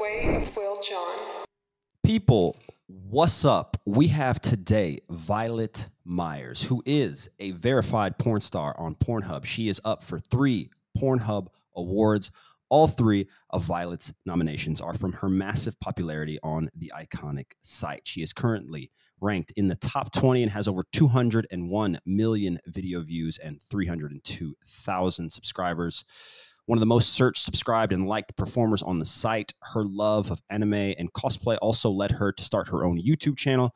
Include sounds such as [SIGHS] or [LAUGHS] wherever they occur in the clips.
way of Will John. People, what's up? We have today Violet Myers, who is a verified porn star on Pornhub. She is up for three Pornhub awards. All three of Violet's nominations are from her massive popularity on the iconic site. She is currently ranked in the top 20 and has over 201 million video views and 302,000 subscribers. One of the most searched, subscribed, and liked performers on the site. Her love of anime and cosplay also led her to start her own YouTube channel.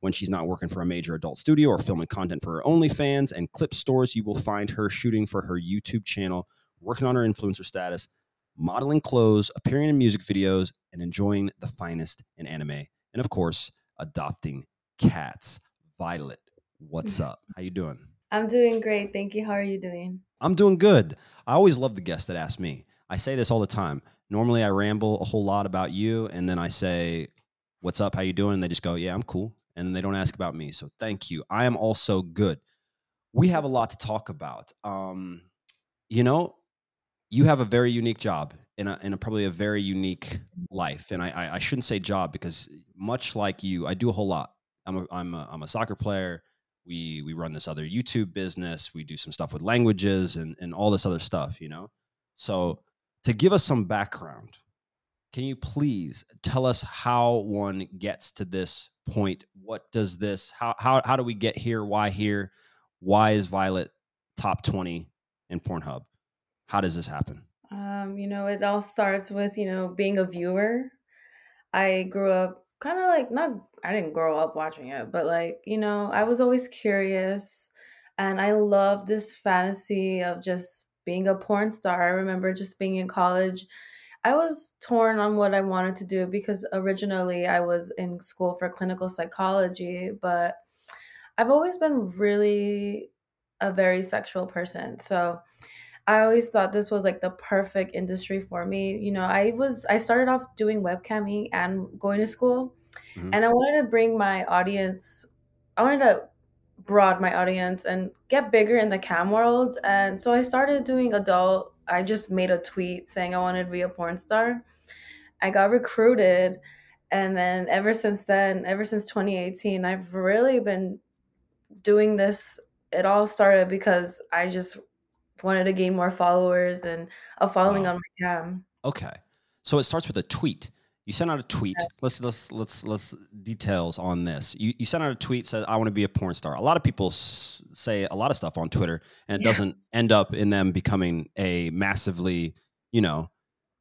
When she's not working for a major adult studio or filming content for her OnlyFans and clip stores, you will find her shooting for her YouTube channel, working on her influencer status, modeling clothes, appearing in music videos, and enjoying the finest in anime. And of course, adopting cats. Violet, what's mm. up? How you doing? I'm doing great. Thank you. How are you doing? I'm doing good. I always love the guests that ask me. I say this all the time. Normally, I ramble a whole lot about you, and then I say, "What's up? How you doing?" And they just go, "Yeah, I'm cool," and they don't ask about me. So thank you. I am also good. We have a lot to talk about. Um, you know, you have a very unique job in a, in a probably a very unique life, and I, I I shouldn't say job because much like you, I do a whole lot. I'm a I'm a, I'm a soccer player we we run this other youtube business we do some stuff with languages and and all this other stuff you know? So to give us some background can you please tell us how one gets to this point? What does this how how, how do we get here? Why here? Why is violet top 20 in pornhub? How does this happen? Um, you know, it all starts with, you know, being a viewer. I grew up kind of like not I didn't grow up watching it, but like, you know, I was always curious and I loved this fantasy of just being a porn star. I remember just being in college. I was torn on what I wanted to do because originally I was in school for clinical psychology, but I've always been really a very sexual person. So I always thought this was like the perfect industry for me. You know, I was I started off doing webcamming and going to school, Mhm. and I wanted to bring my audience. I wanted to broad my audience and get bigger in the cam world. And so I started doing adult. I just made a tweet saying I wanted to be a porn star. I got recruited, and then ever since then, ever since 2018, I've really been doing this. It all started because I just wanted to gain more followers and a following Wow. on my cam. Okay. So it starts with a tweet. You sent out a tweet. Let's let's let's let's details on this. You you sent out a tweet said I want to be a porn star. A lot of people s- say a lot of stuff on Twitter and it Yeah. doesn't end up in them becoming a massively, you know,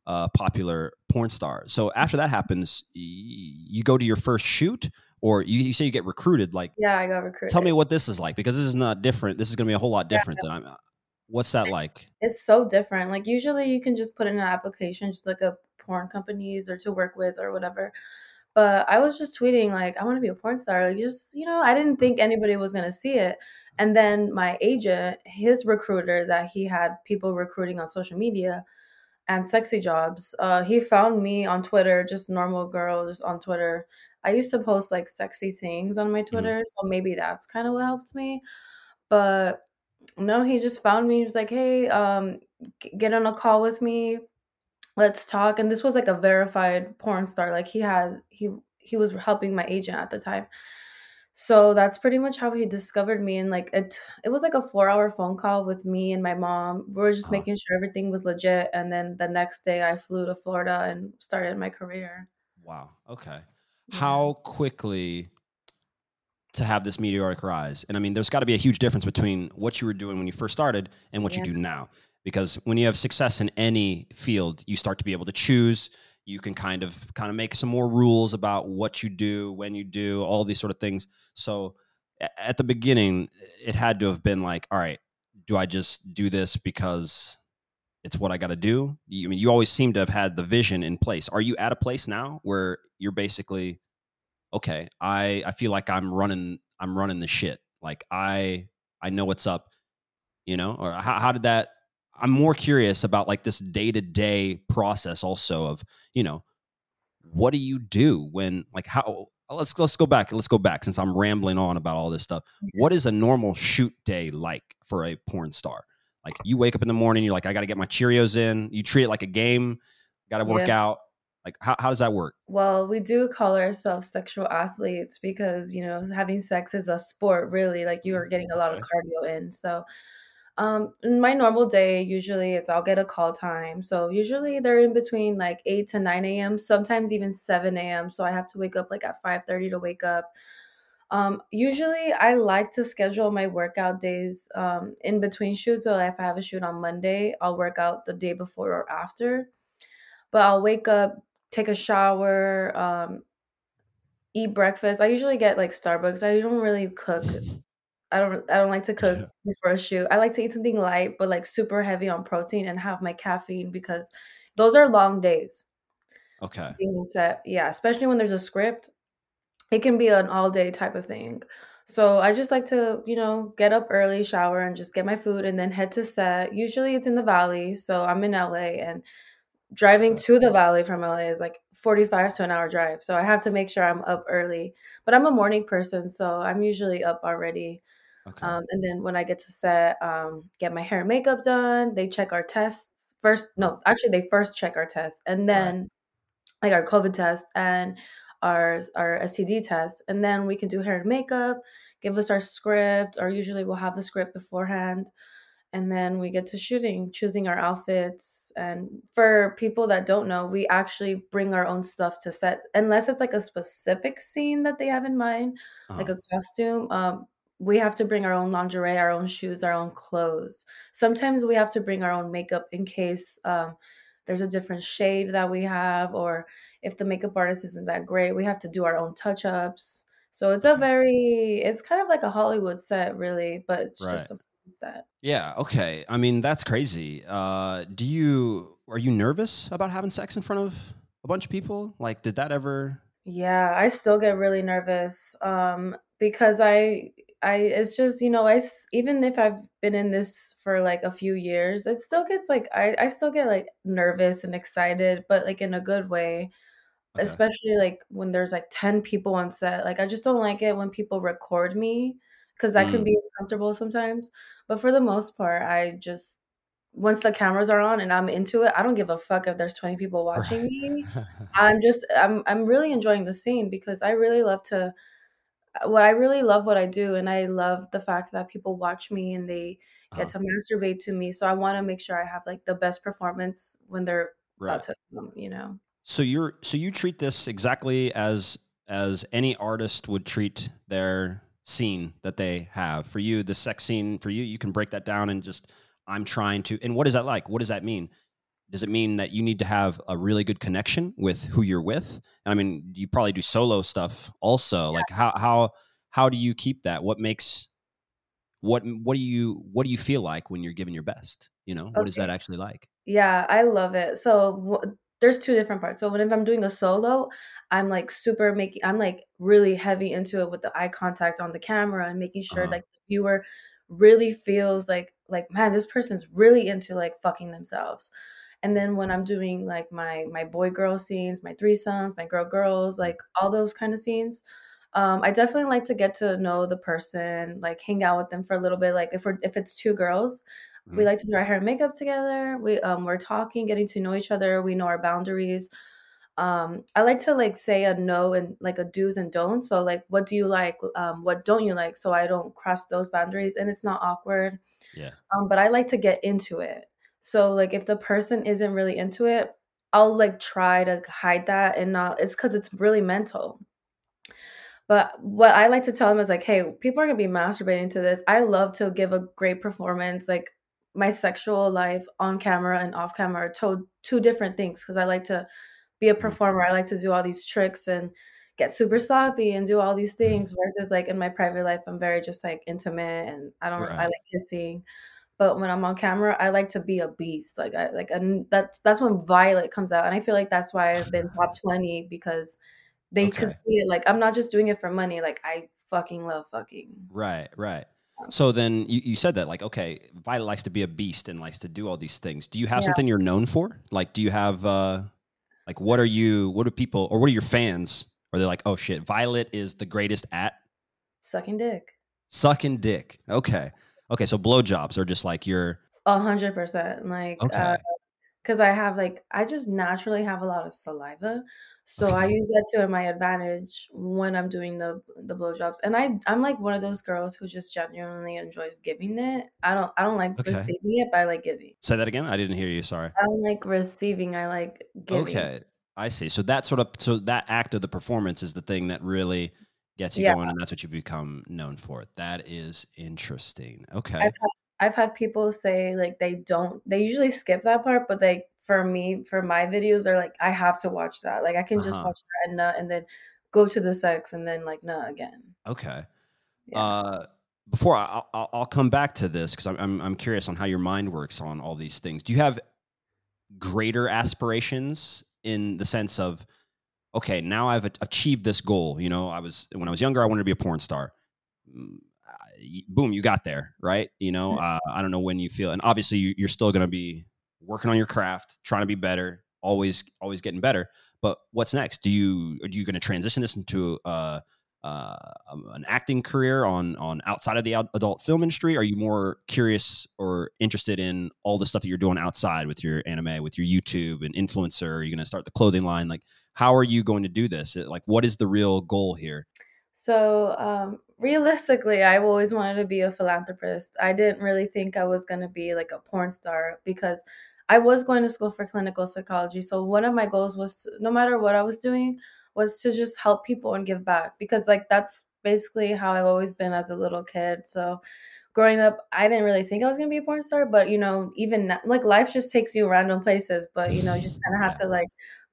uh, popular porn star. So after that happens, y- you go to your first shoot or you, you say you get recruited like Yeah, I got recruited. tell me what this is like because this is not different. This is going to be a whole lot Yeah. different than I'm What's that like? It's so different. Like usually you can just put in an application just like a porn companies or to work with or whatever. But I was just tweeting like I want to be a porn star. Like just, you know, I didn't think anybody was going to see it. And then my agent, his recruiter that he had people recruiting on social media and sexy jobs, uh he found me on Twitter, just normal girl just on Twitter. I used to post like sexy things on my Mhm. Twitter, so maybe that's kind of what helped me. But no, he just found me. He was like, "Hey, um, g- get on a call with me. Let's talk." And this was like a verified porn star. Like he had he he was helping my agent at the time. So that's pretty much how he discovered me. And like it it was like a four hour phone call with me and my mom. We were just making sure everything was legit. And then the next day I flew to Florida and started my career. Wow. Okay. Yeah. How quickly to have this meteoric rise? And I mean, there's got to be a huge difference between what you were doing when you first started and what Yeah. you do now. Because when you have success in any field, you start to be able to choose. You can kind of kind of make some more rules about what you do, when you do, all these sort of things. So at the beginning, it had to have been like, all right, do I just do this because it's what I got to do? You- I mean, you always seem to have had the vision in place. Are you at a place now where you're basically okay, I I feel like I'm running I'm running the shit. Like I I know what's up, you know? Or how how did that I'm more curious about like this day-to-day process also of, you know, what do you do when like how let's let's go back. Let's go back since I'm rambling on about all this stuff. What is a normal shoot day like for a porn star? Like you wake up in the morning, you're like, I got to get my Cheerios in. You treat it like a game. Got to work Yeah. out. Like, how, how does that work? Well, we do call ourselves sexual athletes because, you know, having sex is a sport, really. Like, you are mm-hmm. getting a lot of cardio in. So, um, my normal day, usually it's I'll get a call time. So, usually they're in between like 8 to 9 AM, sometimes even 7 AM. So, I have to wake up like at 5:30 to wake up. Um, usually I like to schedule my workout days um, in between shoots. So if I have a shoot on Monday, I'll work out the day before or after. But I'll wake up, take a shower, um, eat breakfast. I usually get like Starbucks. I don't really cook. I don't I don't like to cook before a shoot. I like to eat something light, but like super heavy on protein and have my caffeine because those are long days Okay. being set. Yeah, especially when there's a script. It can be an all day type of thing. So I just like to, you know, get up early, shower, and just get my food and then head to set. Usually it's in the valley. So I'm in LA and driving to the valley from LA is like 45 to an hour drive. So I have to make sure I'm up early. But I'm a morning person, so I'm usually up already. Okay. Um, and then when I get to set, um, get my hair and makeup done. They check our tests first. No, actually, they first check our tests and Right. then like our COVID test and our our STD test, and then we can do hair and makeup. Give us our script, or usually we'll have the script beforehand, and then we get to shooting, choosing our outfits. And for people that don't know, we actually bring our own stuff to sets, unless it's like a specific scene that they have in mind, like Uh-huh. a costume. Um, we have to bring our own lingerie, our own shoes, our own clothes. Sometimes we have to bring our own makeup in case um, there's a different shade that we have, or if the makeup artist isn't that great, we have to do our own touch ups. So it's a very, it's kind of like a Hollywood set, really, but it's Right. just a set. Yeah. Okay. I mean, that's crazy. Uh, do you are you nervous about having sex in front of a bunch of people? Like, did that ever? Yeah, I still get really nervous um because I I it's just, you know, I even if I've been in this for like a few years, it still gets like I I still get like nervous and excited, but like in a good way, Okay. especially like when there's like 10 people on set. Like I just don't like it when people record me because that can Mm. be uncomfortable sometimes. But for the most part, I just once the cameras are on and I'm into it, I don't give a fuck if there's 20 people watching me. [LAUGHS] I'm just I'm I'm really enjoying the scene because I really love to what I really love what I do and I love the fact that people watch me and they get uh-huh. to masturbate to me. So I want to make sure I have like the best performance when they're about to um, you know. So you're so you treat this exactly as as any artist would treat their scene that they have. For you, the sex scene for you, you can break that down and just I'm trying to and what is that like? What does that mean? Does it mean that you need to have a really good connection with who you're with? I mean, you probably do solo stuff also. Like how how how do you keep that? What makes what what do you what do you feel like when you're giving your best? You know, what is that actually like? Yeah, I love it. So wh- there's two different parts. So when if I'm doing a solo, I'm like super making I'm like really heavy into it with the eye contact on the camera and making sure Uh-huh. like the viewer really feels like like man, this person's really into like fucking themselves. And then when I'm doing like my my boy girl scenes, my threesomes, my girl girls, like all those kind of scenes, um, I definitely like to get to know the person, like hang out with them for a little bit. Like if we're if it's two girls, we Mhm. like to do our hair and makeup together. We um we're talking, getting to know each other. We know our boundaries. Um, I like to like say a no and like a do's and don'ts. So like, what do you like? Um, what don't you like? So I don't cross those boundaries, and it's not awkward. Yeah. Um, but I like to get into it. So like, if the person isn't really into it, I'll like try to hide that and not. It's because it's really mental. But what I like to tell them is like, hey, people are gonna be masturbating to this. I love to give a great performance. Like my sexual life on camera and off camera are to- two different things because I like to be a Mhm. performer. I like to do all these tricks and get super sloppy and do all these things. Versus like in my private life, I'm very just like intimate and I don't I like kissing. But when I'm on camera, I like to be a beast. Like I like and that's that's when Violet comes out. And I feel like that's why I've been top [SIGHS] 20 because they could Okay. see it, like, I'm not just doing it for money, like, I fucking love fucking. Right, right. So then you, you said that like okay, Violet likes to be a beast and likes to do all these things. Do you have yeah, something you're known for? Like, do you have uh like what are you? What do people or what are your fans? Are they like, oh shit, Violet is the greatest at sucking dick. sucking dick? Okay, okay. So blowjobs are just like your 100%, like, uh, okay. because I have like I just naturally have a lot of saliva. So I use that to my advantage when I'm doing the the blowjobs. And I I'm like one of those girls who just genuinely enjoys giving it. I don't I don't like Okay. receiving it, but I like giving. Say that again. I didn't hear you. Sorry. I don't like receiving, I like giving. Okay. I see. So that sort of so that act of the performance is the thing that really gets you Yeah. going, and that's what you become known for. That is interesting. I've Okay. had I've had people say like they don't they usually skip that part, but they for me, for my videos, they're like, I have to watch that. Like I can just Uh-huh. watch that and nut and then go to the sex and then like nut again. Okay. Yeah. Uh, before I, I'll, I'll come back to this because I'm, I'm I'm curious on how your mind works on all these things. Do you have greater aspirations in the sense of okay, now I've achieved this goal. You know, I was when I was younger, I wanted to be a porn star. Mm, Boom, you got there, right? You know, uh, I don't know when you feel, and obviously you, you're still going to be working on your craft, trying to be better, always, always getting better. But what's next? Do you are you going to transition this into uh, uh, um, an acting career on on outside of the adult film industry? Are you more curious or interested in all the stuff that you're doing outside with your anime, with your YouTube and influencer? Are you going to start the clothing line? Like, how are you going to do this? Like, what is the real goal here? So, um, realistically, I've always wanted to be a philanthropist. I didn't really think I was going to be like a porn star because I was going to school for clinical psychology. So, one of my goals was to, no matter what I was doing, was to just help people and give back because, like, that's basically how I've always been as a little kid. So, growing up, I didn't really think I was going to be a porn star, but you know, even now, like life just takes you random places, but you know, you just kind of have to like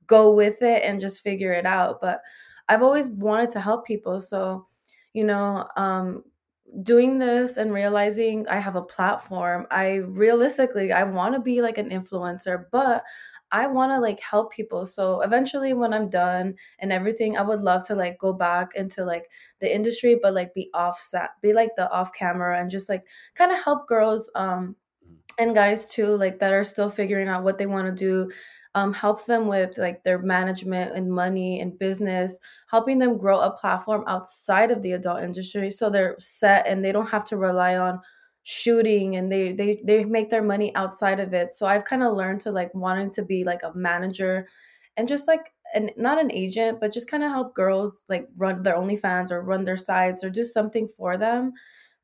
go with it and just figure it out. But I've always wanted to help people. So, you know, um, doing this and realizing I have a platform, I realistically I want to be like an influencer, but I want to like help people. So eventually when I'm done and everything, I would love to like go back into like the industry but like be offset, be like the off camera and just like kind of help girls um Mhm. and guys too like that are still figuring out what they want to do um, help them with like their management and money and business helping them grow a platform outside of the adult industry so they're set and they don't have to rely on shooting and they they they make their money outside of it. So i've kind of learned to like wanting to be like a manager and just like and not an agent but just kind of help girls like run their OnlyFans or run their sites or do something for them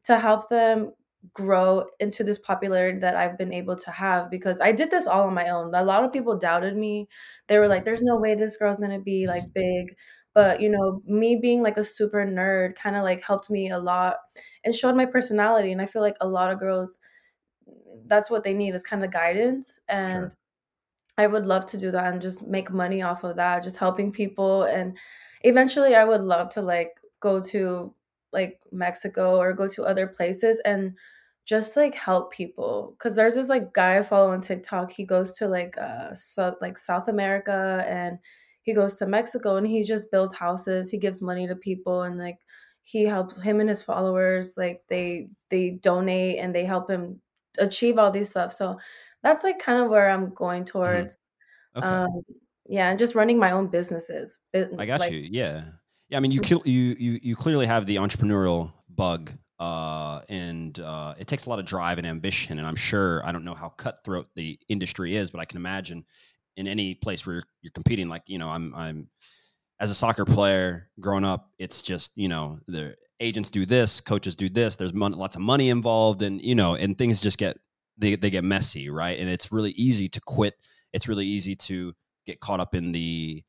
to help them grow into this popularity that I've been able to have because I did this all on my own. A lot of people doubted me. They were like, there's no way this girl's gonna be like big. But you know, me being like a super nerd kind of like helped me a lot and showed my personality. And I feel like a lot of girls that's what they need is kind of guidance. And Sure. I would love to do that and just make money off of that, just helping people. And eventually, I would love to like go to like Mexico or go to other places and just like help people. Cause there's this like guy I follow on TikTok. He goes to like uh so, like South America and he goes to Mexico and he just builds houses. He gives money to people and like he helps him and his followers like they they donate and they help him achieve all these stuff. So that's, like, kind of where I'm going Mhm. towards. Okay. Um, yeah, and just running my own businesses, I got like you. Yeah. Yeah. I mean, you mm, kill you you you clearly have the entrepreneurial bug, uh, and uh, it takes a lot of drive and ambition. And I'm sure I don't know how cutthroat the industry is, but I can imagine in any place where you're, you're competing. Like you know, I'm I'm as a soccer player growing up, it's just you know the agents do this, coaches do this. There's mon- lots of money involved, and you know, and things just get they they get messy, right? And it's really easy to quit. It's really easy to get caught up in the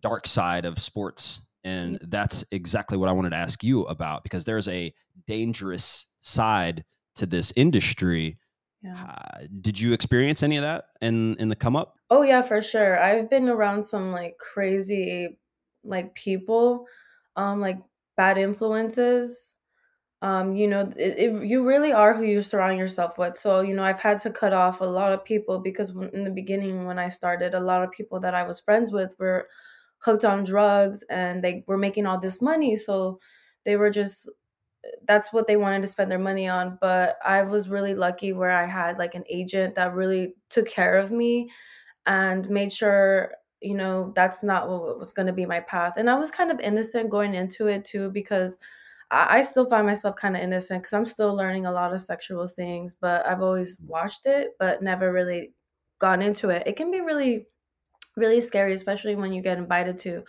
dark side of sports. And that's exactly what I wanted to ask you about because there's a dangerous side to this industry. yeah. Uh, did you experience any of that in in the come up? Oh, yeah, for sure. I've been around some, like, crazy, like, people, um, like, bad influences. Um, you know, it, it, you really are who you surround yourself with. So, you know, I've had to cut off a lot of people because in the beginning, when I started, a lot of people that I was friends with were hooked on drugs and they were making all this money. So they were just, that's what they wanted to spend their money on. But I was really lucky where I had like an agent that really took care of me and made sure you know that's not what was going to be my path and i was kind of innocent going into it too because i, I still find myself kind of innocent because i'm still learning a lot of sexual things but i've always watched it but never really gone into it, it can be really, really scary, especially when you get invited to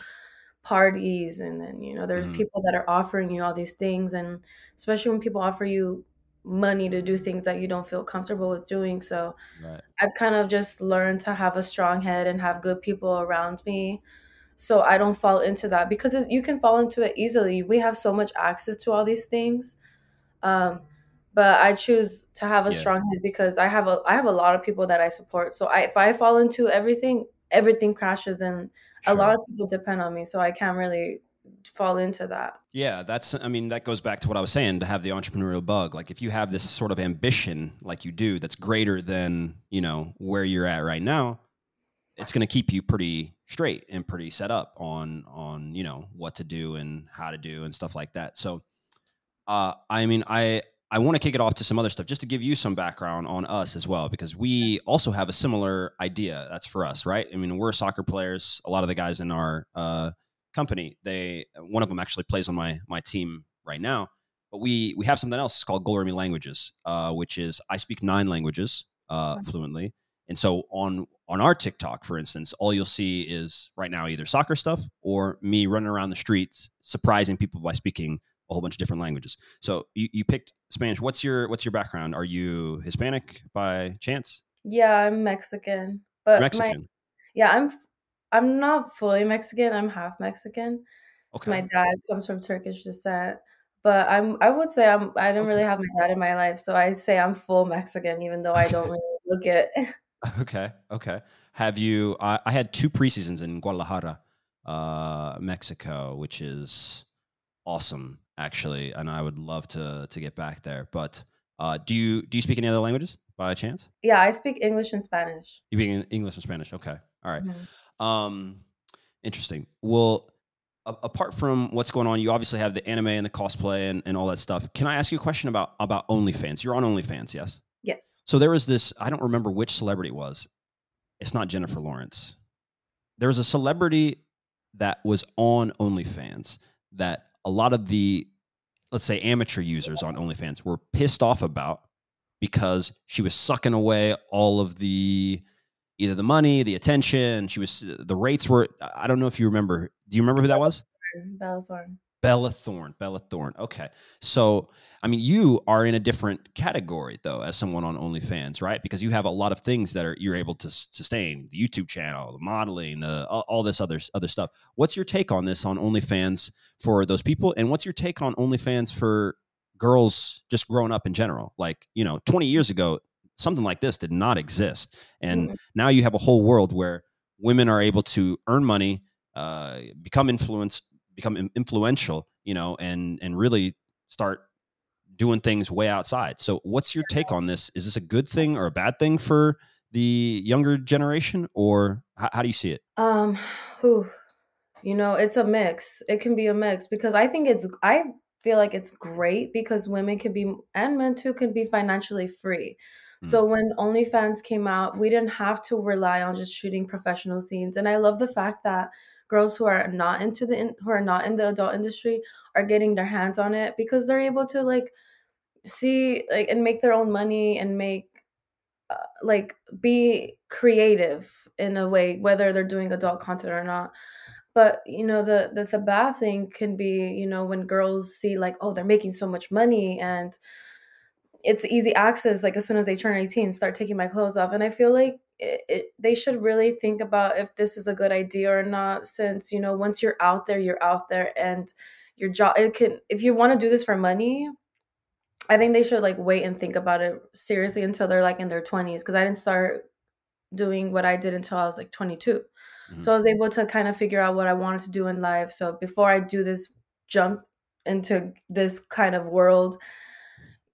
parties and then you know there's Mhm. people that are offering you all these things and especially when people offer you money to do things that you don't feel comfortable with doing so Right. i've kind of just learned to have a strong head and have good people around me so i don't fall into that because you can fall into it easily we have so much access to all these things um, but i choose to have a Yeah. strong head because i have a i have a lot of people that i support so I, if i fall into everything everything crashes and a lot of people depend on me so i can't really fall into that Yeah, that's I mean that goes back to what I was saying to have the entrepreneurial bug. Like if you have this sort of ambition like you do that's greater than, you know, where you're at right now, it's going to keep you pretty straight and pretty set up on on, you know, what to do and how to do and stuff like that. So uh I mean I I want to kick it off to some other stuff just to give you some background on us as well because we also have a similar idea. That's for us, right? I mean, we're soccer players. A lot of the guys in our uh company they one of them actually plays on my my team right now but we we have something else it's called Golormi languages uh, which is i speak nine languages uh, fluently and so on on our tiktok for instance all you'll see is right now either soccer stuff or me running around the streets surprising people by speaking a whole bunch of different languages so you, you picked spanish what's your what's your background are you hispanic by chance yeah i'm mexican but mexican my yeah i'm i'm not fully mexican i'm half mexican So my dad comes from Turkish descent, but I'm I would say I'm I didn't really have my dad in my life, so I say I'm full Mexican, even though I don't really [LAUGHS] look it. [LAUGHS] Okay. Okay. Have you? I, I had two preseasons in Guadalajara, uh, Mexico, which is awesome, actually, and I would love to to get back there. But uh, do you do you speak any other languages by chance? yeah, I speak English and Spanish. You speak English and Spanish. Okay. All right. Mhm. Um, interesting. Well, a- apart from what's going on, you obviously have the anime and the cosplay and, and all that stuff. Can I ask you a question about about OnlyFans? You're on OnlyFans, yes? Yes. So there was this. I don't remember which celebrity it was. It's not Jennifer Lawrence. There was a celebrity that was on OnlyFans that a lot of the, let's say, amateur users on OnlyFans were pissed off about because she was sucking away all of the either the money, the attention. She was the rates were. I don't know if you remember. Do you remember who that was? Bella Thorne. Bella Thorne. Bella Thorne. Okay. So, I mean, you are in a different category though, as someone on OnlyFans, right? Because you have a lot of things that are you're able to sustain: the YouTube channel, the modeling, uh, all, this other other stuff. What's your take on this on OnlyFans for those people, and what's your take on OnlyFans for girls just growing up in general? Like, you know, 20 years ago, something like this did not exist, and Mm. now you have a whole world where women are able to earn money, uh, become influence, become influential, you know, and and really start doing things way outside. So, what's your take on this? Is this a good thing or a bad thing for the younger generation, or how, how do you see it? Um, whew, you know, it's a mix. It can be a mix because I think it's I feel like it's great because women can be and men too can be financially free. Mm. So when OnlyFans came out, we didn't have to rely on just shooting professional scenes. And I love the fact that girls who are not into the in, who are not in the adult industry are getting their hands on it because they're able to like see like and make their own money and make uh, like be creative in a way whether they're doing adult content or not. But you know the, the the bad thing can be you know when girls see like oh they're making so much money and it's easy access like as soon as they turn 18 start taking my clothes off. And i feel like it, it, they should really think about if this is a good idea or not since you know once you're out there you're out there and your job it can if you want to do this for money i think they should like wait and think about it seriously until they're like in their 20s because i didn't start doing what i did until i was like 22 Mhm. so i was able to kind of figure out what i wanted to do in life so before i do this jump into this kind of world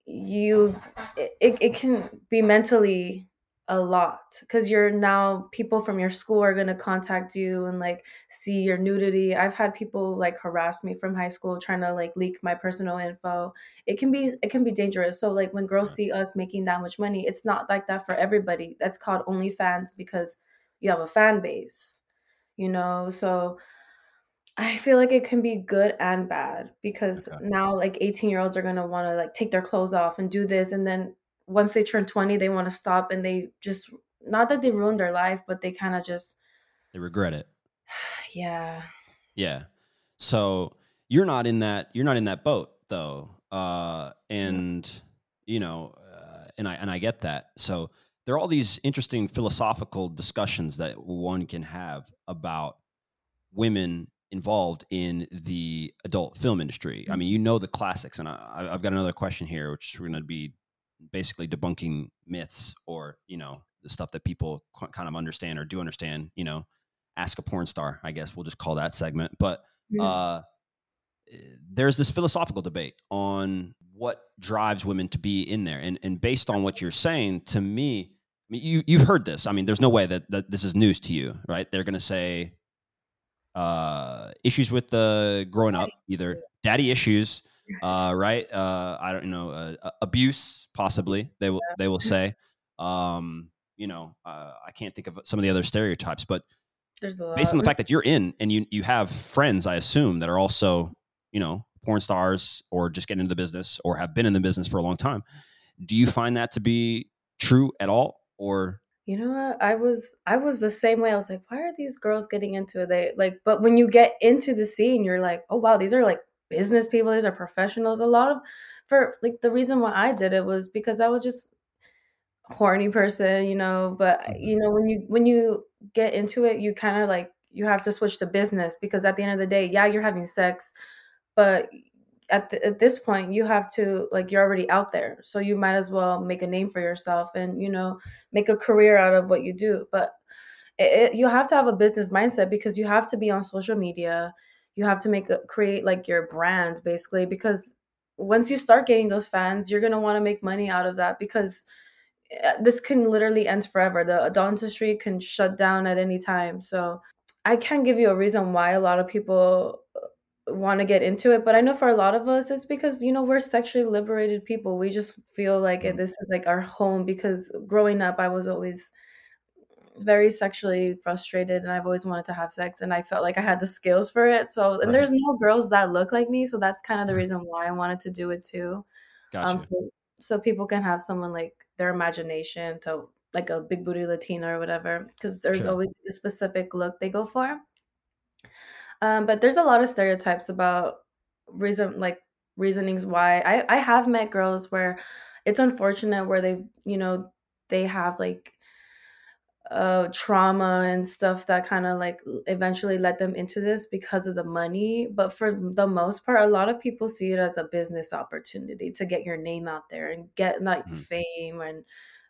you it, it can be mentally a lot because you're now people from your school are going to contact you and like see your nudity. I've had people like harass me from high school trying to like leak my personal info. It can be it can be dangerous. So like when girls mm. see us making that much money it's not like that for everybody. That's called onlyfans because you have a fan base you know? So I feel like it can be good and bad because Okay. now like 18 year olds are gonna wanna like take their clothes off and do this and then once they turn 20 they want to stop and they just not that they ruined their life, but they kind of just they regret it. [SIGHS] yeah. Yeah. So you're not in that you're not in that boat though. Uh and you know, uh, and I and I get that. So there are all these interesting philosophical discussions that one can have about women involved in the adult film industry. I mean, you know the classics, and I, have got another question here, which we're going to be basically debunking myths or you know the stuff that people kind of understand or do understand. You know, ask a porn star. I guess we'll just call that segment. But uh, eh, there's this philosophical debate on what drives women to be in there, and and based on what you're saying, to me, I mean, you you've heard this. I mean, there's no way that, that this is news to you, right? They're going to say uh, issues with the growing up, either daddy issues, uh, right? Uh, I don't know, uh, abuse, possibly. They will they will [LAUGHS] say, um, you know, uh, I can't think of some of the other stereotypes, but based on the fact that you're in and you you have friends, I assume that are also, you know, porn stars or just getting into the business or have been in the business for a long time. Do you find that to be true at all, or you know what? I was I was the same way. I was like, why are these girls getting into it? They like, but when you get into the scene, you're like, oh wow, these are like business people. These are professionals. A lot of for like the reason why I did it was because I was just horny person, you know. But mm-hmm. you know, when you when you get into it, you kind of like you have to switch to business because at the end of the day, yeah, you're having sex, but at, the, at this point you have to like you're already out there so you might as well make a name for yourself and you know make a career out of what you do but it, it, you have to have a business mindset because you have to be on social media you have to make a, create like your brand basically because once you start getting those fans you're going to want to make money out of that because eh, this can literally end forever. The adult industry can shut down at any time. So i can't give you a reason why a lot of people want to get into it but i know for a lot of us it's because you know we're sexually liberated people. We just feel like mm. this is like our home because growing up i was always very sexually frustrated and i've always wanted to have sex and i felt like i had the skills for it so and right. there's no girls that look like me so that's kind of the reason why i wanted to do it too gotcha. um so, so people can have someone like their imagination to like a big booty latina or whatever because there's sure. always a specific look they go for um, but there's a lot of stereotypes about reason like reasonings why I, I have met girls where it's unfortunate where they you know they have like uh trauma and stuff that kind of like eventually led them into this because of the money. But for the most part a lot of people see it as a business opportunity to get your name out there and get like mm-hmm. fame and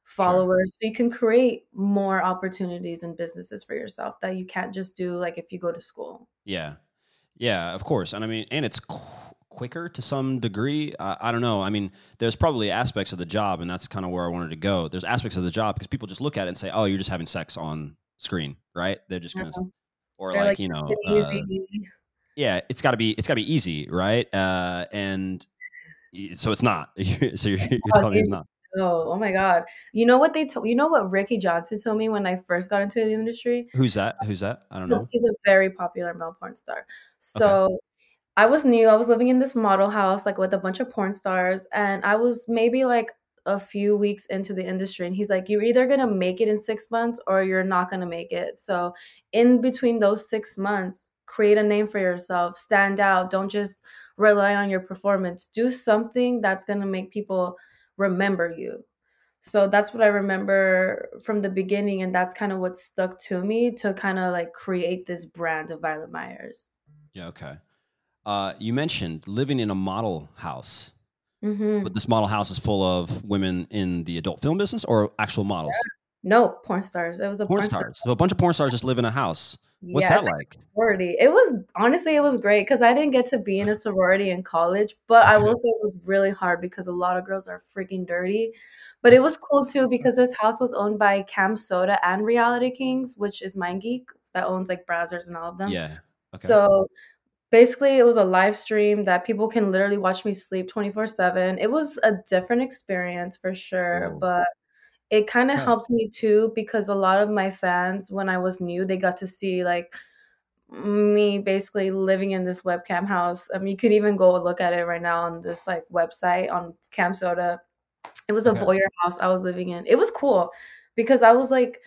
followers. Sure. so you can create more opportunities and businesses for yourself that you can't just do like if you go to school. Yeah. Yeah of course. And i mean and it's quicker to some degree uh, i don't know i mean there's probably aspects of the job and that's kind of where i wanted to go there's aspects of the job because people just look at it and say oh you're just having sex on screen right they're just gonna uh-huh. or like, like, you know uh, yeah it's got to be it's got to be easy right uh and so it's not [LAUGHS] so you're, you're telling me it's not Oh, oh my God. You know what they told you know what Ricky Johnson told me when I first got into the industry? Who's that? Who's that? I don't know. He's a very popular male porn star. So okay. I was new. I was living in this model house, like with a bunch of porn stars, and I was maybe like a few weeks into the industry. And he's like, You're either gonna make it in six months or you're not gonna make it. So in between those six months, create a name for yourself, stand out. Don't just rely on your performance. Do something that's gonna make people remember you. So that's what I remember from the beginning. And that's kind of what stuck to me to kind of like create this brand of Violet Myers. Yeah, okay. Uh, you mentioned living in a model house. Mm-hmm. But this model house is full of women in the adult film business or actual models? No, porn stars. It was a porn, porn stars. Star. So a bunch of porn stars just live in a house. What's yeah, that like? Sorority. It was honestly, it was great because I didn't get to be in a sorority in college, but I will [LAUGHS] say it was really hard because a lot of girls are freaking dirty. But it was cool too because this house was owned by Cam Soda and Reality Kings, which is MindGeek that owns like Brazzers and all of them. Yeah. Okay. So basically it was a live stream that people can literally watch me sleep 24 7 it was a different experience for sure Whoa. but it kind of helped me too because a lot of my fans when i was new they got to see like me basically living in this webcam house. I mean, you could even go look at it right now on this like website on Cam Soda it was a okay. voyeur house i was living in. It was cool because I was like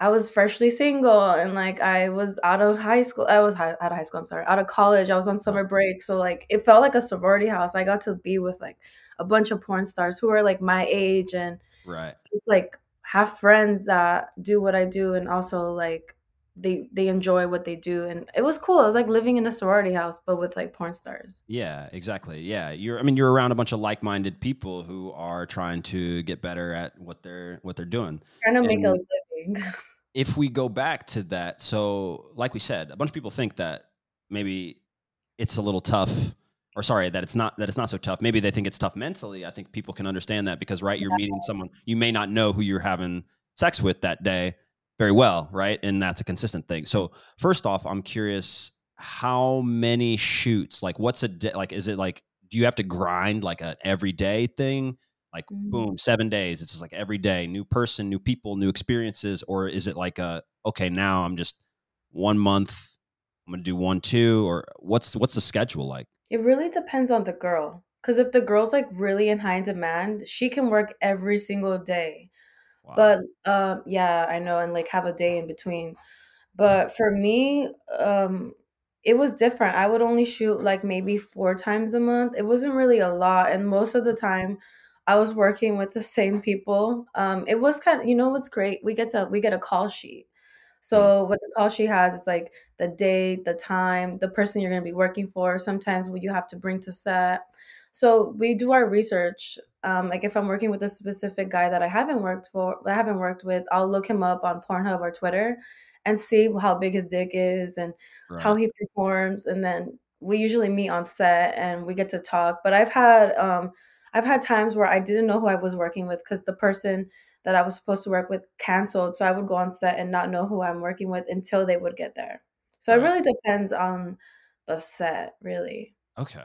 I was freshly single and like I was out of high school. I was high, out of high school. I'm sorry, out of college. I was on summer break, so like it felt like a sorority house. I got to be with like a bunch of porn stars who were like my age and right, just like have friends that do what I do and also like they they enjoy what they do and it was cool. It was like living in a sorority house but with like porn stars. Yeah, exactly. Yeah, you're. I mean, you're around a bunch of like-minded people who are trying to get better at what they're what they're doing. Trying to and make a living. [LAUGHS] if we go back to that, so like we said, a bunch of people think that maybe it's a little tough or sorry that it's not that it's not so tough. Maybe they think it's tough mentally. I think people can understand that because right you're yeah. meeting someone you may not know who you're having sex with that day very well right? And that's a consistent thing. So first off i'm curious how many shoots like what's a day like is it like do you have to grind like an everyday thing like mm-hmm. boom seven days it's just like every day new person new people new experiences or is it like a okay now i'm just one month i'm gonna do one two or what's what's the schedule like it really depends on the girl. Because if the girl's like really in high demand, she can work every single day. Wow. But um, yeah, I know, and like have a day in between. But for me, um, it was different. I would only shoot like maybe four times a month. It wasn't really a lot, and most of the time, I was working with the same people. Um, it was kind of, you know, what's great? We get to we get a call sheet. So what the call sheet has, it's like the date, the time, the person you're going to be working for. Sometimes what you have to bring to set. So we do our research. Um, like if I'm working with a specific guy that I haven't worked for, I haven't worked with, I'll look him up on Pornhub or Twitter, and see how big his dick is and right. how he performs. And then we usually meet on set and we get to talk. But I've had um, I've had times where I didn't know who I was working with because the person that I was supposed to work with canceled. So I would go on set and not know who I'm working with until they would get there. So it really depends on the set, really. Okay.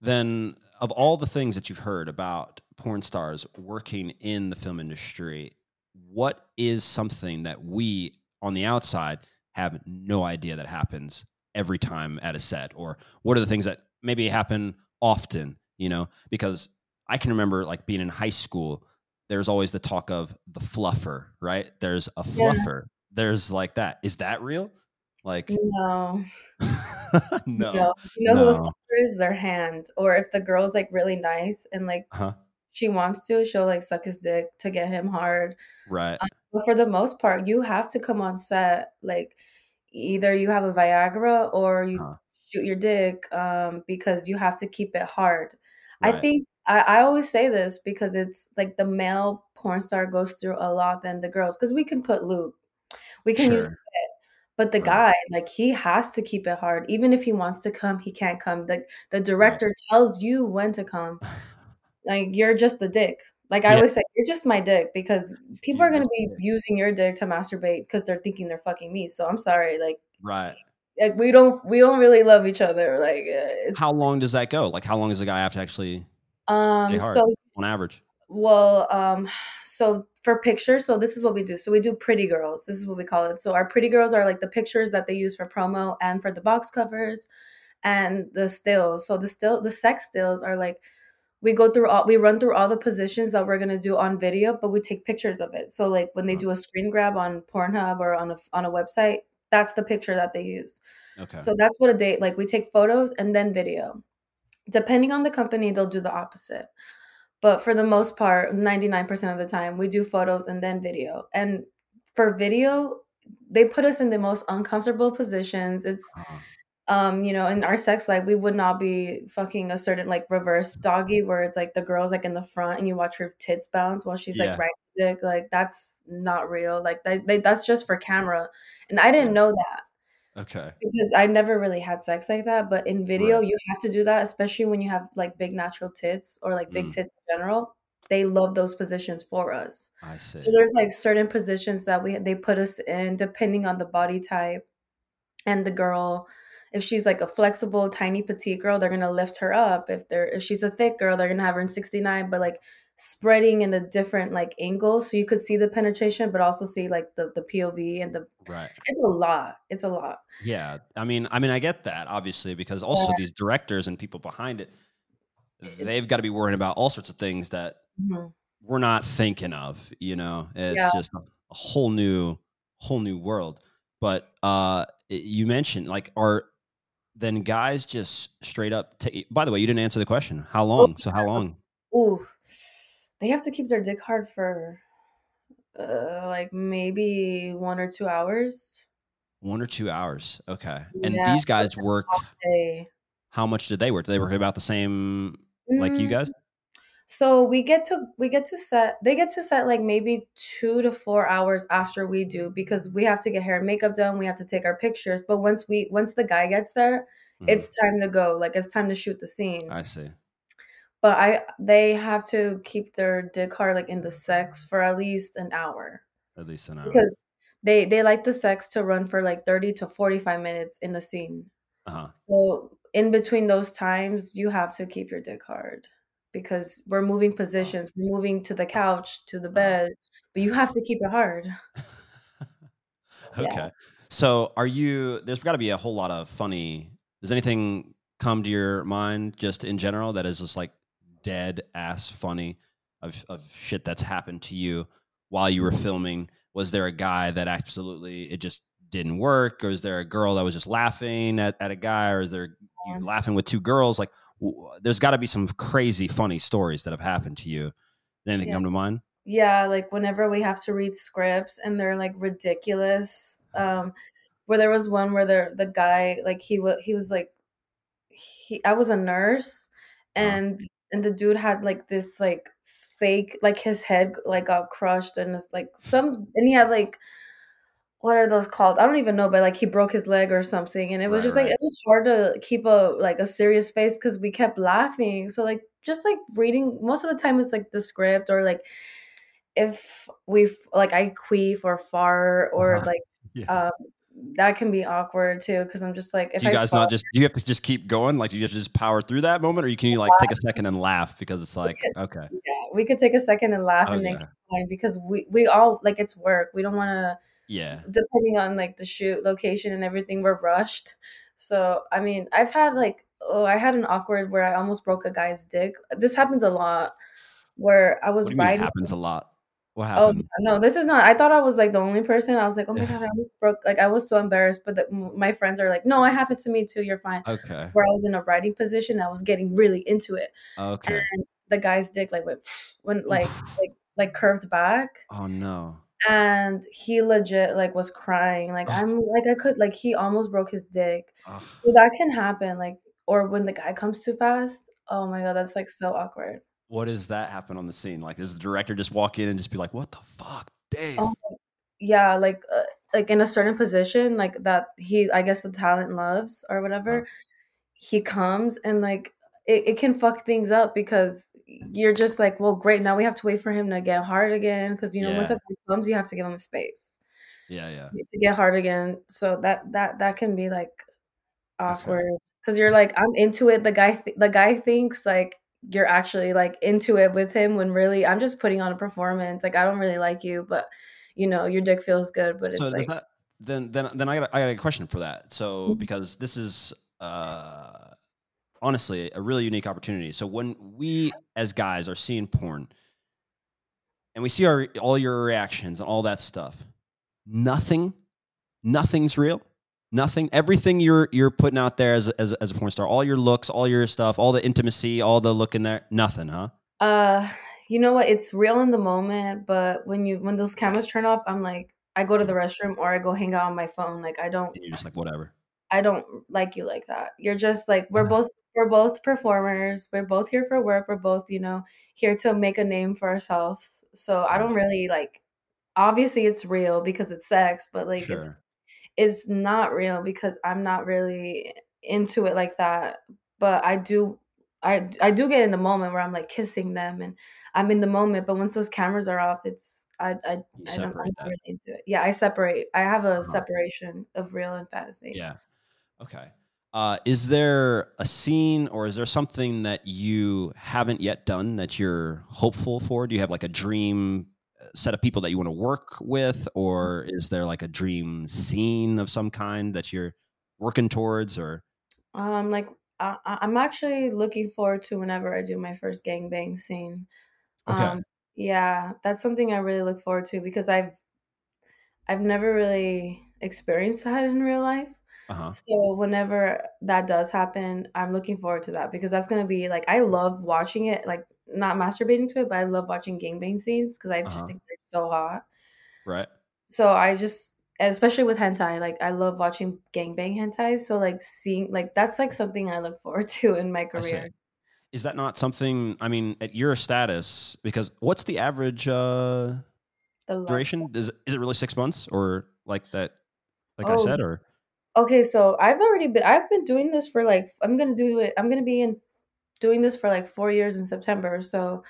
Then, of all the things that you've heard about porn stars working in the film industry, what is something that we on the outside have no idea that happens every time at a set? Or what are the things that maybe happen often, you know? Because I can remember like being in high school there's always the talk of the fluffer, right? There's a fluffer. Yeah. There's like that. Is that real? Like no. [LAUGHS] no. no. You know no. who a fluffer is? Their hand. Or if the girl's like really nice and like uh-huh. she wants to, she'll like suck his dick to get him hard. Right. Um, but for the most part, you have to come on set like either you have a Viagra or you huh. shoot your dick um, because you have to keep it hard. Right. I think I, I always say this because it's like the male porn star goes through a lot than the girls because we can put lube, we can sure. use it, but the right. guy like he has to keep it hard. Even if he wants to come, he can't come. The the director right. tells you when to come. like you're just the dick. Like I yeah. always say, you're just my dick because people you're are gonna be using your dick to masturbate because they're thinking they're fucking me. So I'm sorry, like right. Like we don't we don't really love each other. Like how long does that go? Like how long does the guy have to actually um, so on average. Well, um, so for pictures, so this is what we do. So we do pretty girls. This is what we call it. So our pretty girls are like the pictures that they use for promo and for the box covers, and the stills. So the still the sex stills are like we go through all we run through all the positions that we're gonna do on video, but we take pictures of it. So like when they do a screen grab on Pornhub or on a on a website, that's the picture that they use. Okay. So that's what a date like we take photos and then video. Depending on the company, they'll do the opposite. But for the most part, 99% of the time, we do photos and then video. And for video, they put us in the most uncomfortable positions. It's uh-huh. um, you know, in our sex life, we would not be fucking a certain like reverse doggy where it's like the girl's like in the front and you watch her tits bounce while she's yeah. like right dick. Like that's not real. Like that, they, that's just for camera. And I didn't know that. Okay. Because I never really had sex like that, but in video right. you have to do that, especially when you have like big natural tits or like big mm. tits in general. They love those positions for us. I see. So there's like certain positions that we they put us in depending on the body type and the girl. If she's like a flexible, tiny, petite girl, they're gonna lift her up. If they're if she's a thick girl, they're gonna have her in 69. But like spreading in a different like angle so you could see the penetration but also see like the the POV and the right it's a lot it's a lot yeah I mean I mean I get that obviously because also yeah. these directors and people behind it they've got to be worrying about all sorts of things that mm-hmm. we're not thinking of. You know, it's Yeah. just a, whole new whole new world. But uh, you mentioned like are then guys just straight up. ta- by the way, you didn't answer the question. How long? So how long? Ooh, they have to keep their dick hard for uh, like maybe one or two hours. One or two hours. Okay. And Yeah, these guys worked. They, How much did they work? Did they work about the same like you Mm, guys? So we get to we get to set they get to set like maybe two to four hours after we do because we have to get hair and makeup done. We have to take our pictures. But once we once the guy gets there, Mhm. it's time to go. Like it's time to shoot the scene. I see. But I they have to keep their dick hard like in the sex for at least an hour. At least an hour. Because they they like the sex to run for like 30 to 45 minutes in the scene. Uh-huh. So in between those times, you have to keep your dick hard because we're moving positions, we're moving to the couch, to the bed, but you have to keep it hard. [LAUGHS] Yeah. okay. So are you there's got to be a whole lot of funny does anything come to your mind just in general that is just like dead ass funny of of shit that's happened to you while you were filming? Was there a guy that absolutely it just didn't work or is there a girl that was just laughing at, at a guy or is there you laughing with two girls like w- there's got to be some crazy funny stories that have happened to you. Anything Yeah. come to mind? Yeah, like whenever we have to read scripts and they're like ridiculous. Um, where there was one where the the guy like he was he was like he I was a nurse Uh-huh. and and the dude had like this like fake like his head like got crushed and it's like some and he had like what are those called? I don't even know, but like he broke his leg or something, and it was Right, just like right. it was hard to keep a like a serious face because we kept laughing. So like just like reading most of the time it's like the script or like if we've like I queef or fart or Uh-huh. like Yeah. um that can be awkward too because I'm just like if do you guys fart, not just do you have to just keep going? Like do you have to just power through that moment or you can you like take a second and laugh? Because it's like okay. yeah, we could take a second and laugh oh, and then going because we we all like it's work. We don't want to yeah. depending on like the shoot location and everything we're rushed. So i mean i've had like oh i had an awkward where i almost broke a guy's dick. This happens a lot where i was do you mean riding happens a lot what oh no this is not i thought i was like the only person. I was like oh my god i almost broke like i was so embarrassed but the, my friends are like no it happened to me too you're fine. Okay. Where i was in a riding position i was getting really into it. Okay. And the guy's dick like went [SNIFFS] went like like like curved back. Oh no. And he legit like was crying. Like i'm like i could like he almost broke his dick. Ugh. so that can happen like or when the guy comes too fast oh my god that's like so awkward what does that happen on the scene? Like does the director just walk in and just be like what the fuck dave? Oh yeah like uh, like in a certain position like that he i guess the talent loves or whatever he comes and like it, it can fuck things up because you're just like well great now we have to wait for him to get hard again because you know once yeah. a guy comes you have to give him space. Yeah yeah. To get hard again. So that that that can be like awkward because you're like I'm into it. The guy th- the guy thinks like you're actually like into it with him when really I'm just putting on a performance. Like I don't really like you, but you know your dick feels good. But so it's like that then then then i got a- i got a question for that so Mhm. because this is uh honestly a really unique opportunity so when we as guys are seeing porn and we see our all your reactions and all that stuff nothing nothing's real nothing everything you're you're putting out there as a, as, as a porn star all your looks all your stuff all the intimacy all the look in there nothing huh uh you know what? It's real in the moment, but when you when those cameras turn off, I'm like I go to the restroom or I go hang out on my phone. Like I don't and you're just like whatever I don't like you like that. You're just like we're both we're both performers. We're both here for work. We're both, you know, here to make a name for ourselves. So I don't really like obviously it's real because it's sex, but like sure it's not real because I'm not really into it like that. But I do I I do get in the moment where I'm like kissing them and I'm in the moment, but once those cameras are off, it's I I I don't I'm separate not that really into it. Yeah, I separate. I have a uh-huh. separation of real and fantasy. yeah Okay. Uh, is there a scene or is there something that you haven't yet done that you're hopeful for? Do you have like a dream set of people that you want to work with, or is there like a dream scene of some kind that you're working towards? Or Um, like I, I'm actually looking forward to whenever I do my first gangbang scene. okay, Um, Yeah, that's something I really look forward to because I've I've never really experienced that in real life. Uh-huh. So whenever that does happen, I'm looking forward to that because that's gonna be like I love watching it, like not masturbating to it, but I love watching gangbang scenes because I just Uh-huh. think they're so hot. Right. So I just especially with hentai, like I love watching gangbang hentai. So like seeing like that's like something I look forward [LAUGHS] to in my career. Is that not something I mean at your status because what's the average uh The duration? Is is it really 6 months or like that like I Oh, said or okay. So I've already been I've been doing this for like I'm gonna do it. I'm gonna be in doing this for like four years in September. So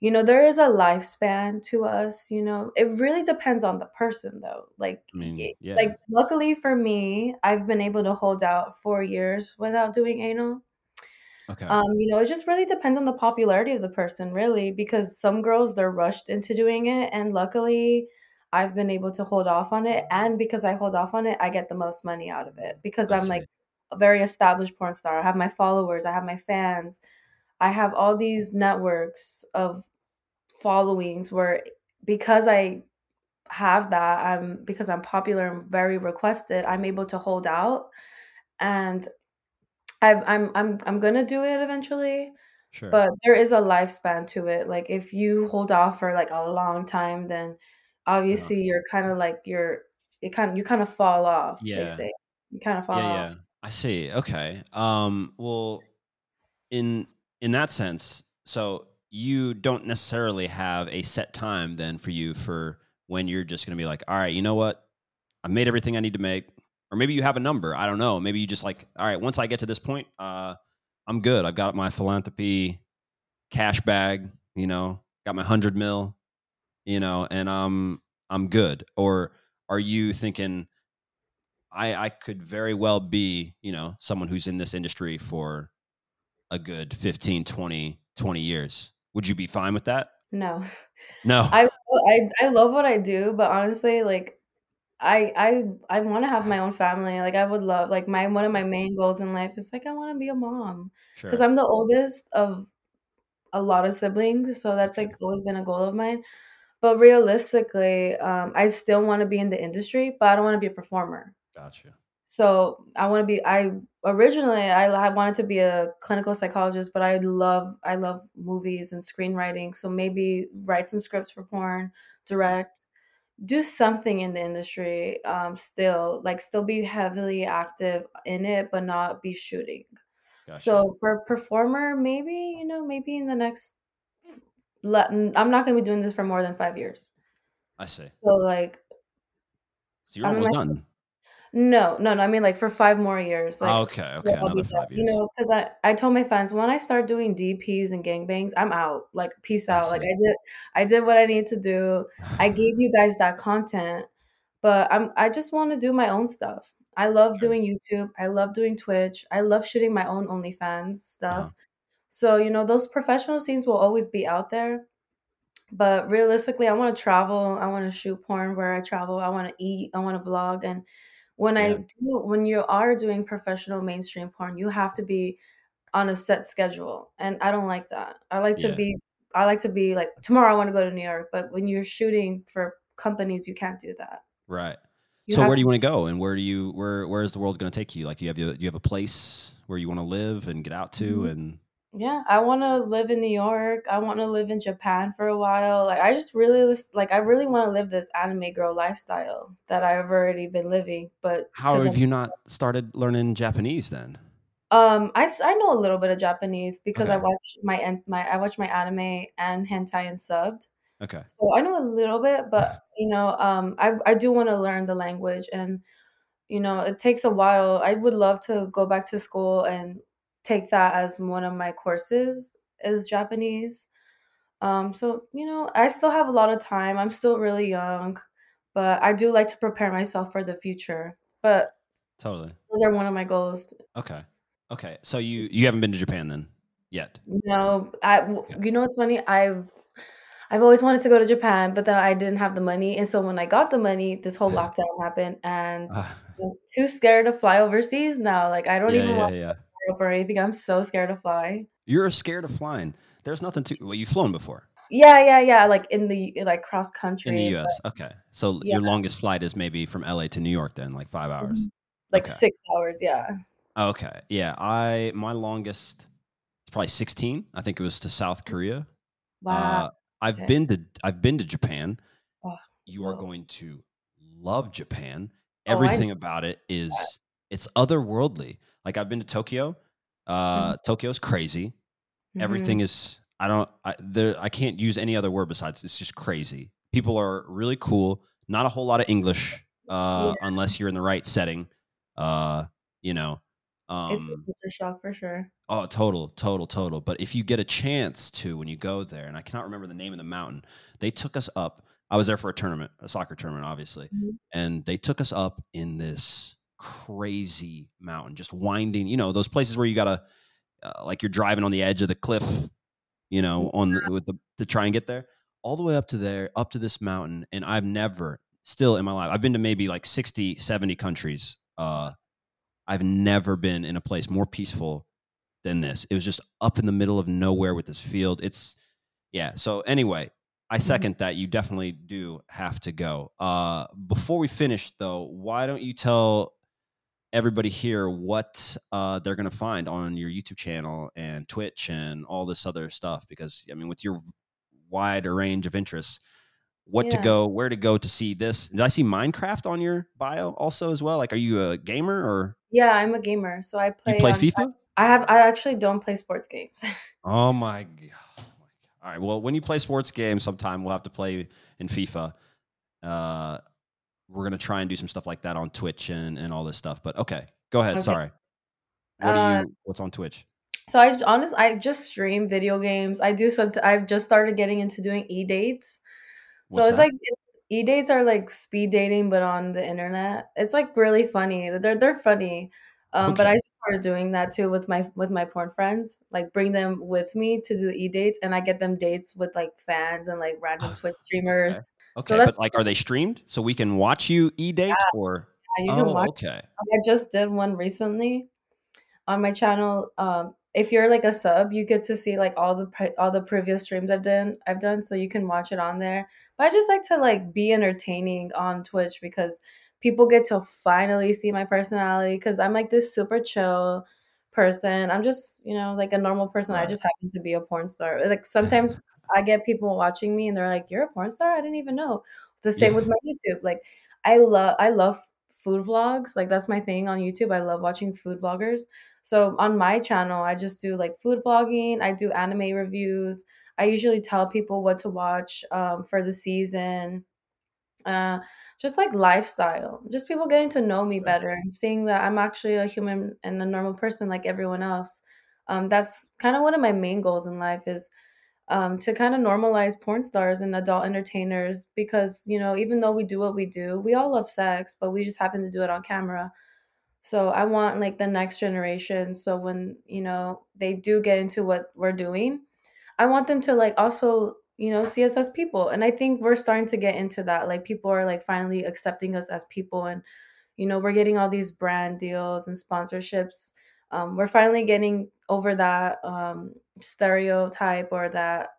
you know there is a lifespan to us. You know it really depends on the person though. Like I mean, yeah. like luckily for me, I've been able to hold out four years without doing anal. Okay. Um, you know, it just really depends on the popularity of the person, really, because some girls they're rushed into doing it, and luckily, I've been able to hold off on it, and because I hold off on it, I get the most money out of it because I I'm like. A very established porn star. I have my followers, I have my fans, I have all these networks of followings where because I have that, I'm because I'm popular and very requested, I'm able to hold out and I've I'm I'm I'm gonna do it eventually, Sure. but there is a lifespan to it. Like if you hold off for like a long time, then obviously you're kind of like you're it kind of you kind of fall off. They Yeah. say you kind of fall Yeah, yeah. I see. Okay. Um well in in that sense, so you don't necessarily have a set time then for you for when you're just going to be like, "All right, you know what? I've made everything I need to make." Or maybe you have a number. I don't know. Maybe you just like, "All right, once I get to this point, uh I'm good. I've got my philanthropy cash bag, you know, got my 100 mil, you know, and I'm I'm good." Or are you thinking I I could very well be, you know, someone who's in this industry for a good 15, 20, 20 years. Would you be fine with that? No, No. I I I love what I do, but honestly, like I I I want to have my own family. Like I would love like my one of my main goals in life is like I want to be a mom because I'm the oldest of a lot of siblings, so that's like always been a goal of mine. But realistically, um, I still want to be in the industry, but I don't want to be a performer. Gotcha. So I want to be. I originally I, I wanted to be a clinical psychologist, but I love I love movies and screenwriting. So maybe write some scripts for porn, direct, do something in the industry. Um, still like still be heavily active in it, but not be shooting. Gotcha. So for performer, maybe you know maybe in the next. le- I'm not going to be doing this for more than five years. I see. So like So you're I'm almost my done. No, no, no. I mean like for five more years, like Okay. Okay. Be Another five You know, because I I told my fans when I start doing DPs and gangbangs, I'm out. Like peace out. Like. I did, I did what I need to do. I [SIGHS] gave you guys that content, but I'm I just want to do my own stuff. I love doing YouTube. I love doing Twitch. I love shooting my own OnlyFans Uh-huh. stuff. So you know, those professional scenes will always be out there. But realistically, I want to travel. I want to shoot porn where I travel. I want to eat. I want to vlog. And when I do, when you are doing professional mainstream porn, you have to be on a set schedule. And I don't like that. I like to Yeah. be, I like to be like, tomorrow I want to go to New York. But when you're shooting for companies, you can't do that. Right. You So where do you want to go, and where do you where where is the world going to take you? Like, do you have do you have a place where you want to live and get out to? be, And yeah, I want to live in New York. I want to live in Japan for a while. Like, I just really, like, I really want to live this anime girl lifestyle that I've already been living, but how have the you not started learning Japanese then? Um, I, I know a little bit of Japanese because I Okay. watch my my I watch my anime and hentai and subbed. Okay. So I know a little bit, but [LAUGHS] you know, um, I I do want to learn the language, and you know, it takes a while. I would love to go back to school and take that as one of my courses is Japanese. Um, so you know, I still have a lot of time. I'm still really young, but I do like to prepare myself for the future. But Totally. those are one of my goals Okay. Okay. So you you haven't been to Japan then yet? No, I Okay. you know what's funny? I've I've always wanted to go to Japan, but then I didn't have the money, and so when I got the money, this whole lockdown happened, and Uh, I'm too scared to fly overseas now, like, I don't yeah, even yeah, want yeah. To Europe or anything, I'm so scared to fly. You're scared of flying. There's nothing to. Well, you've flown before. Yeah, yeah, yeah. Like in the like cross country in the but U.S. Okay, so yeah. your longest flight is maybe from L.A. to New York, then like five hours. Mhm. Like Okay, 6 hours, yeah. okay, yeah. I my longest probably sixteen. I think it was to South Korea. Wow. Uh, I've Okay. been to I've been to Japan. Oh, You are going to love Japan. Oh, Everything about it is it's otherworldly. Like I've been to Tokyo. Mhm, Uh, Tokyo's crazy. everything mhm. is I don't I there I can't use any other word besides it's just crazy. People are really cool. Not a whole lot of English uh Yeah, unless you're in the right setting. Uh you know. it's a Um culture shock for sure. oh total total total but if you get a chance to when you go there and I cannot remember the name of the mountain. They took us up. I was there for a tournament, a soccer tournament obviously. Mhm. And they took us up in this crazy mountain just winding, you know, those places where you got to uh, like you're driving on the edge of the cliff you know, on the, with the to try and get there, all the way up to there, up to this mountain. And I've never, still in my life, I've been to maybe like 60, 70 countries. Uh, I've never been in a place more peaceful than this. It was just up in the middle of nowhere with this field. It's yeah. So anyway, I Mhm. second that. You definitely do have to go. Uh, before we finish, though, why don't you tell everybody here what uh, they're going to find on your YouTube channel and Twitch and all this other stuff. Because I mean, with your wide range of interests, what to go, where to go to see this. Did I see Minecraft on your bio also as well? Like, are you a gamer or Yeah, I'm a gamer, so I play. you play play on I FIFA? I have I actually don't play sports games. [LAUGHS] Oh my god! All right. Well, when you play sports games, sometime we'll have to play in FIFA. Uh, we're gonna try and do some stuff like that on Twitch and and all this stuff. But okay, go ahead. Okay. Sorry. What do Uh, you? What's on Twitch? so I honest I just stream video games. I do some I've just started getting into doing e-dates. So it's that? like e-dates are like speed dating but on the internet. It's like really funny. They're they're funny. Um, but I started doing that too with my with my porn friends. Like bring them with me to do the e-dates and I get them dates with like fans and like random [SIGHS] Twitch streamers. So Okay, that's but like, are they streamed so we can watch you e date or? yeah, you can Oh, watch. okay. I just did one recently on my channel. Um, if you're like a sub, you get to see like all the pre- all the previous streams I've done. I've done, so you can watch it on there. But I just like to like be entertaining on Twitch because people get to finally see my personality. Because I'm like this super chill person. I'm just you know like a normal person. I just happen to be a porn star. Like sometimes [LAUGHS] I get people watching me and they're like, "You're a porn star? I didn't even know." The same with my YouTube. Like I love I love food vlogs. Like that's my thing on YouTube. I love watching food vloggers. So on my channel, I just do like food vlogging. I do anime reviews. I usually tell people what to watch um, for the season. Uh, just like lifestyle, just people getting to know me better and seeing that I'm actually a human and a normal person like everyone else. Um, that's kind of one of my main goals in life is um, to kind of normalize porn stars and adult entertainers because you know even though we do what we do, we all love sex, but we just happen to do it on camera. So I want like the next generation. So when, you know, they do get into what we're doing, I want them to like also, you know, see us as people. And I think we're starting to get into that. Like people are like finally accepting us as people and, you know, we're getting all these brand deals and sponsorships. Um, we're finally getting over that um, stereotype or that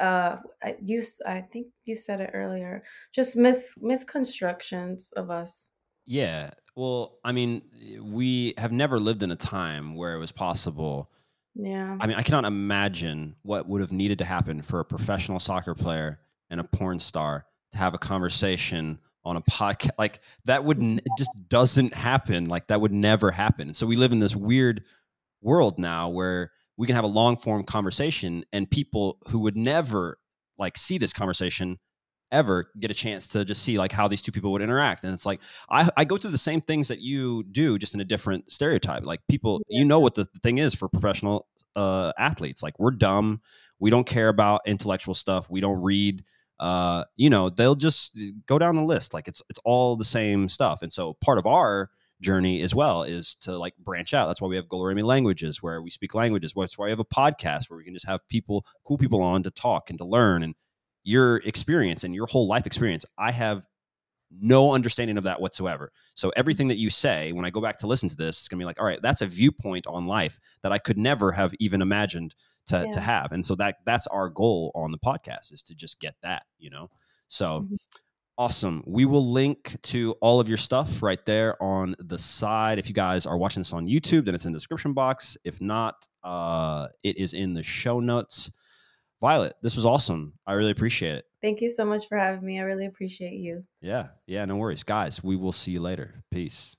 uh I, you I think you said it earlier just mis misconstructions of us Yeah. Well, I mean, we have never lived in a time where it was possible. yeah I mean, I cannot imagine what would have needed to happen for a professional soccer player and a porn star to have a conversation on a podcast. Like that would n- it just doesn't happen. Like that would never happen. So we live in this weird world now where we can have a long form conversation and people who would never like see this conversation ever get a chance to just see like how these two people would interact. And it's like i, I go through the same things that you do just in a different stereotype. Like people you know what the, thing is for professional uh, athletes. Like we're dumb. We don't care about intellectual stuff. We don't read uh, you know they'll just go down the list. Like it's it's all the same stuff. And so part of our journey as well is to like branch out. That's why we have Golorami languages where we speak languages. That's why we have a podcast where we can just have people, cool people on to talk and to learn. And your experience and your whole life experience, I have no understanding of that whatsoever. So everything that you say, when I go back to listen to this, it's gonna be like, all right, that's a viewpoint on life that I could never have even imagined to Yeah. to have. And so that that's our goal on the podcast is to just get that, you know. So Mhm. Awesome. We will link to all of your stuff right there on the side. If you guys are watching this on YouTube, then it's in the description box. If not, uh it is in the show notes. Violet, this was awesome. I really appreciate it. Thank you so much for having me. I really appreciate you. Yeah, yeah, no worries. Guys, we will see you later. Peace.